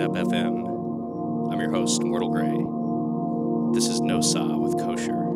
Dubstep FM. I'm your host, Mortal Grey. This is No Saw with Kosher.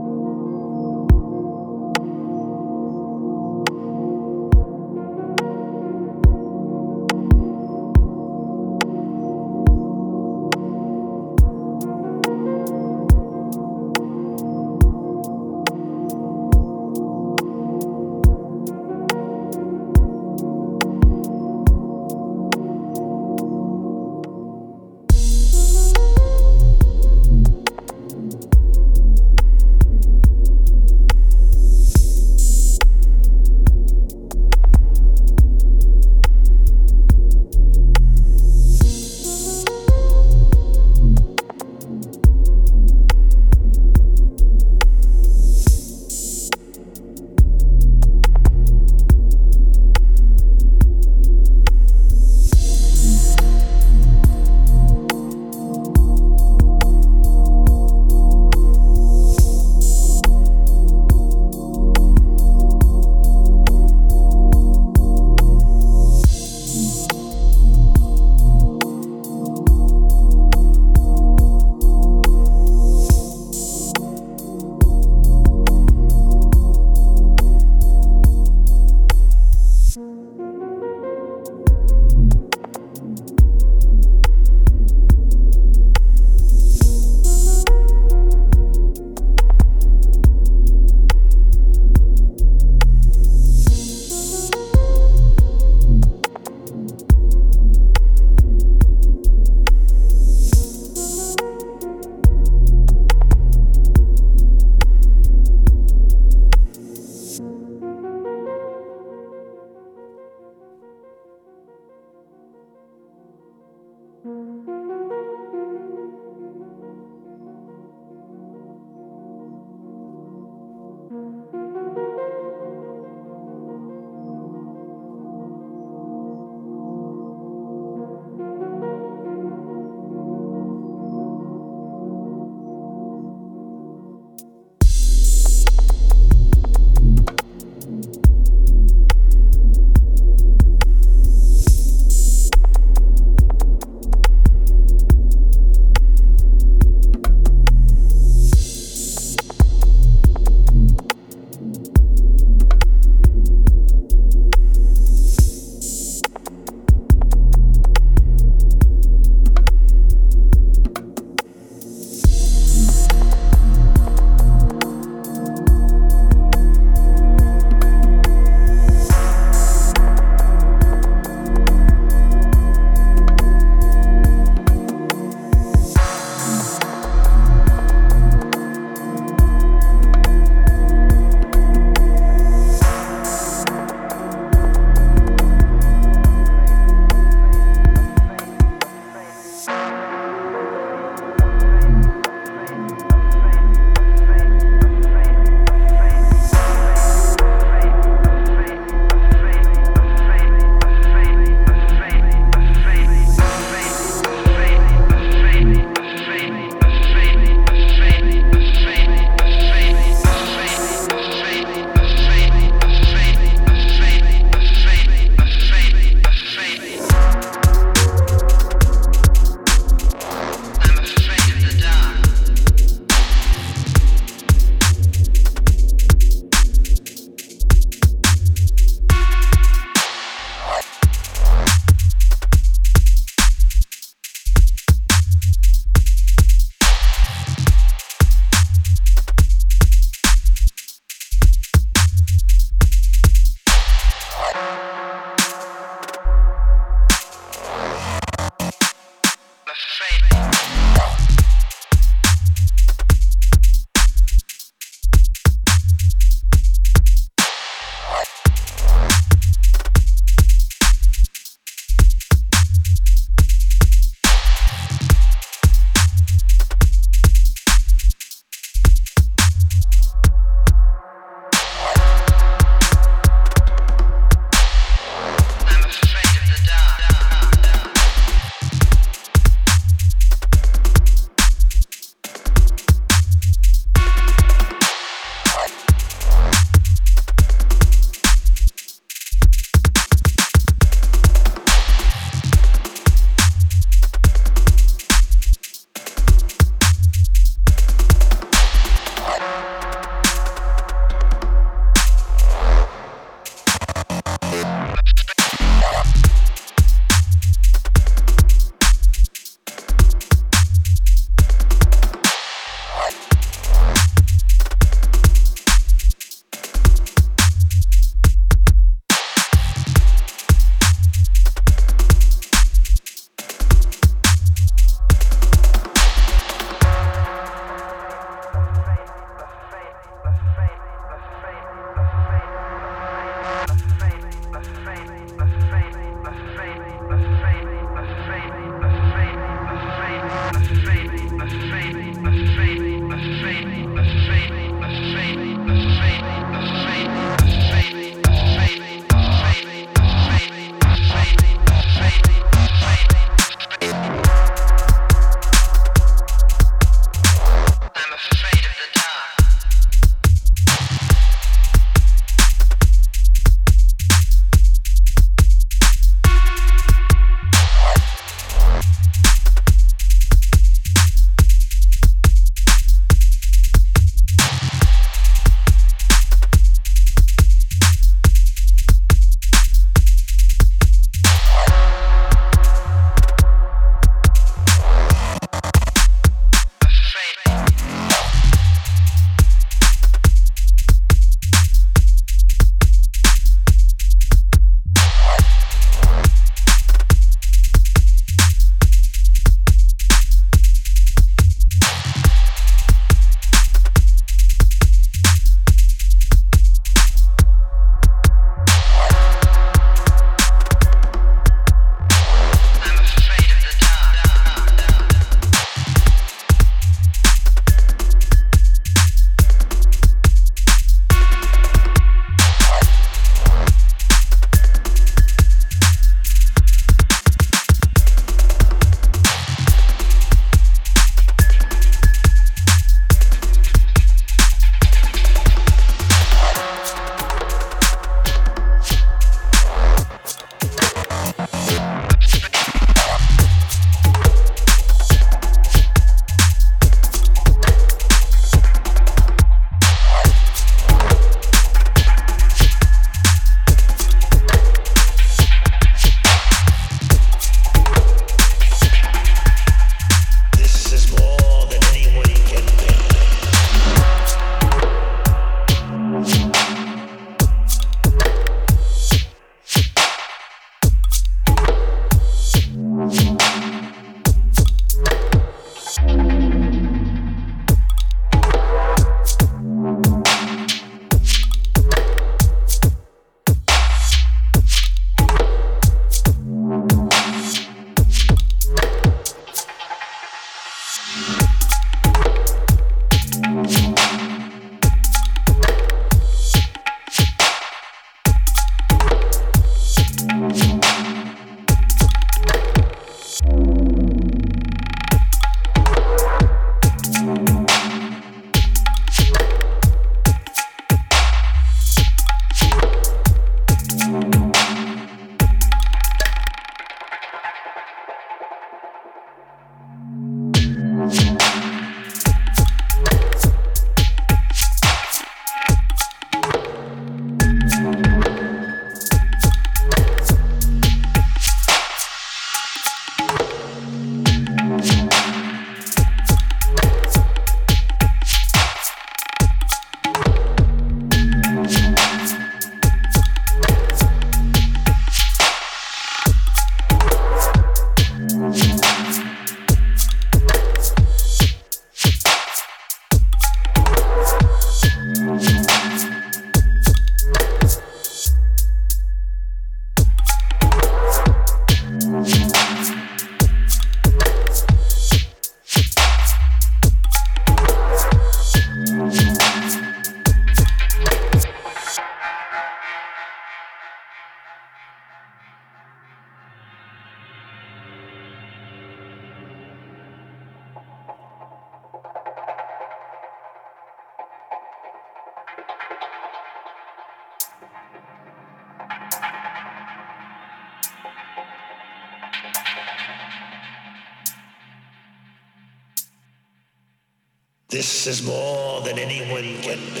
This is more than anyone can bear.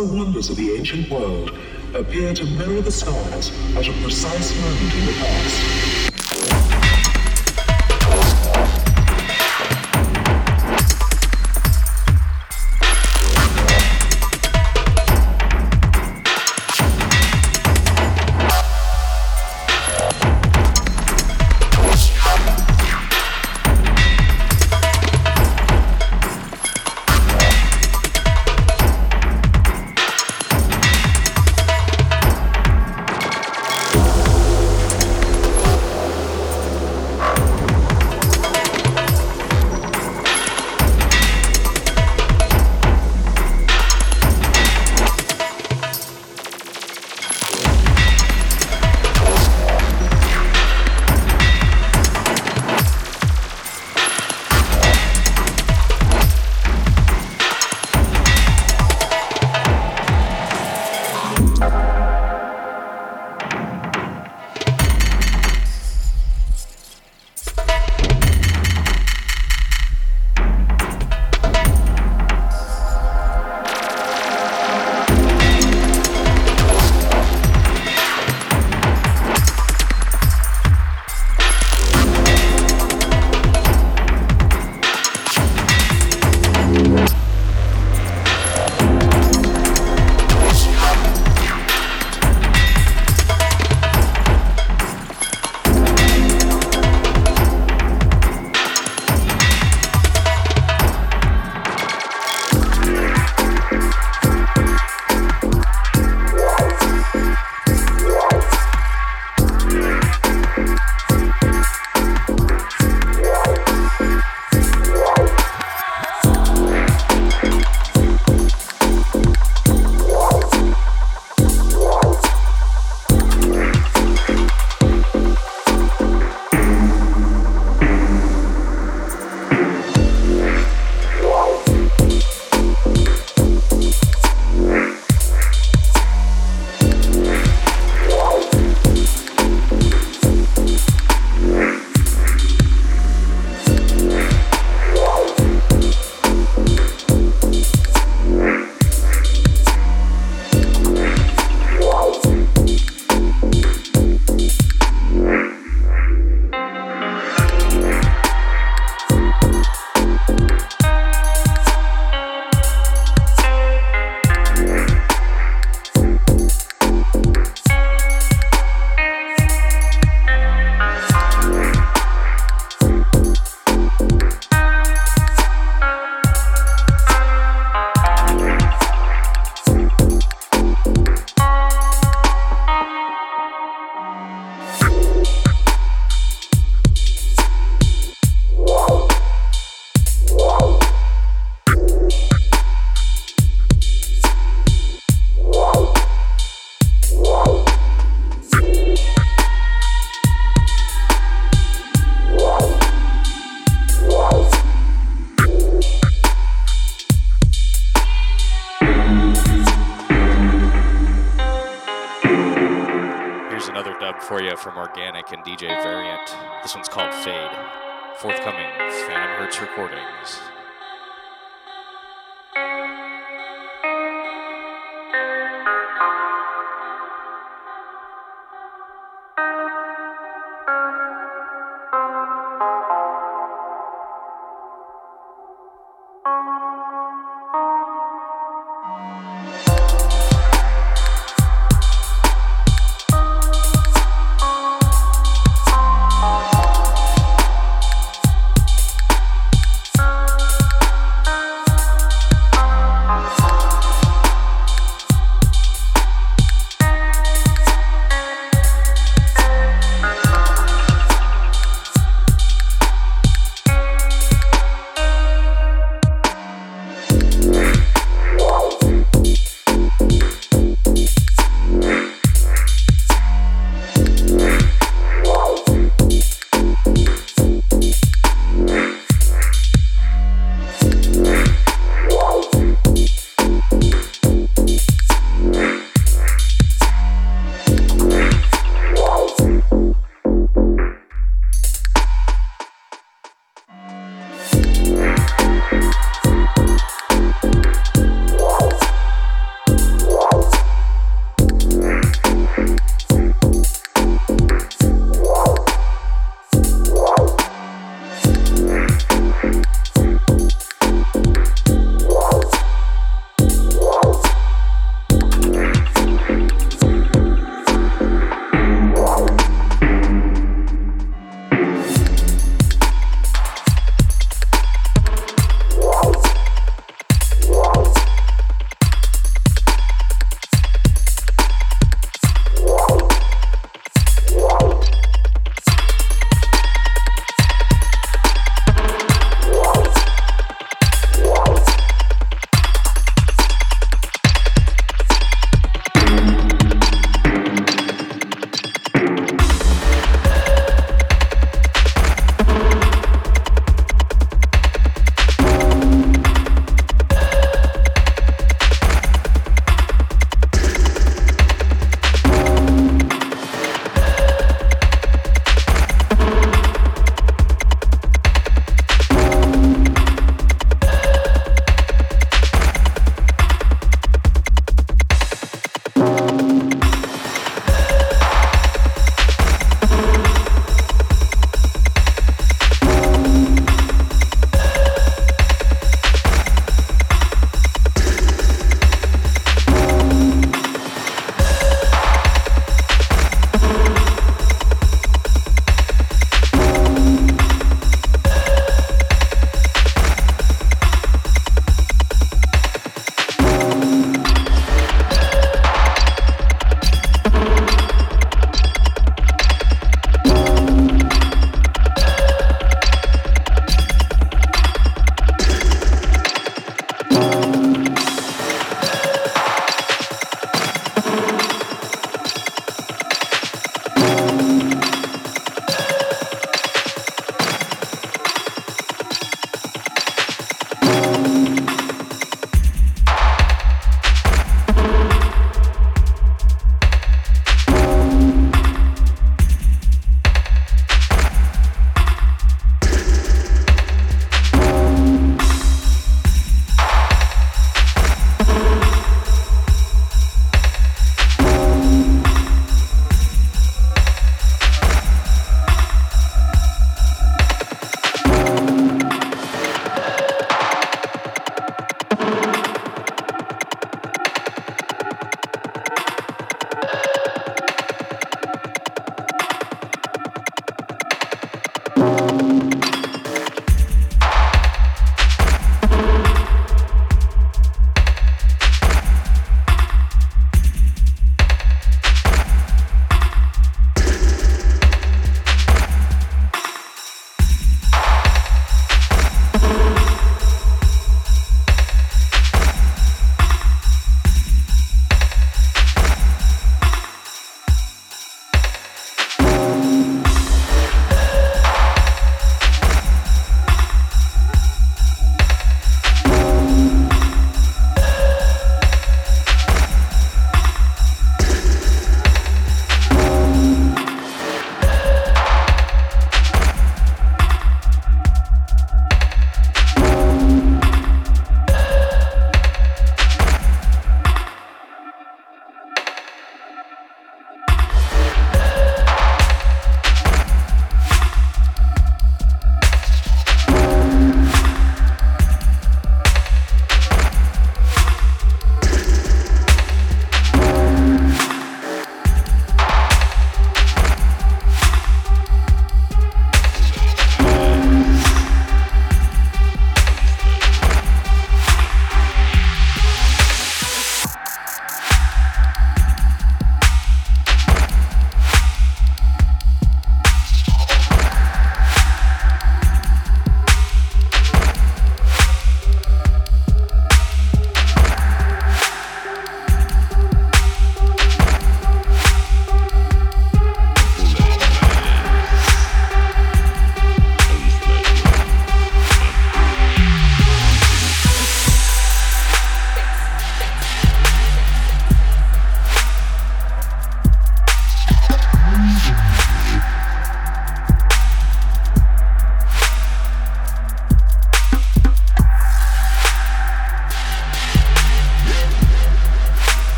The wonders of the ancient world appear to mirror the stars at a precise moment in the past. Recordings.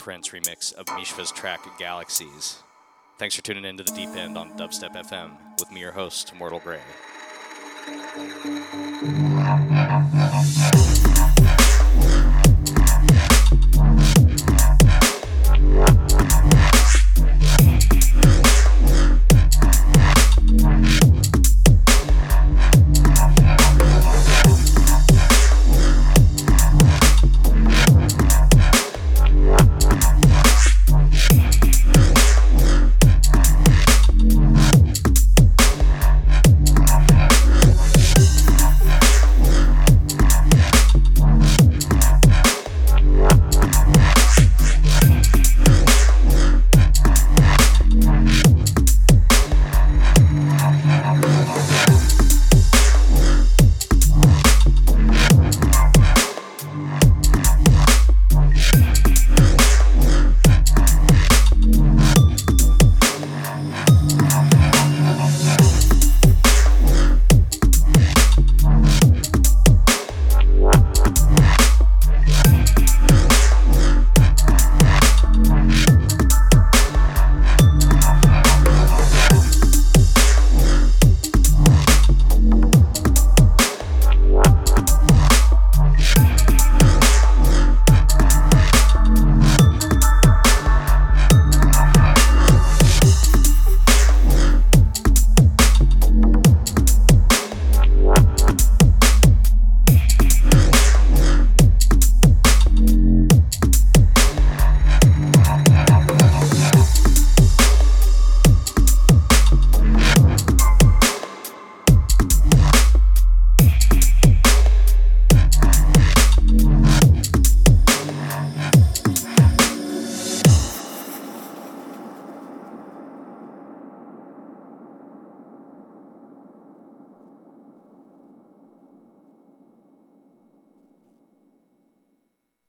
Prince remix of Mishva's track Galaxies. Thanks for tuning in to the deep end on Dubstep FM with me, your host, Mortal Grey.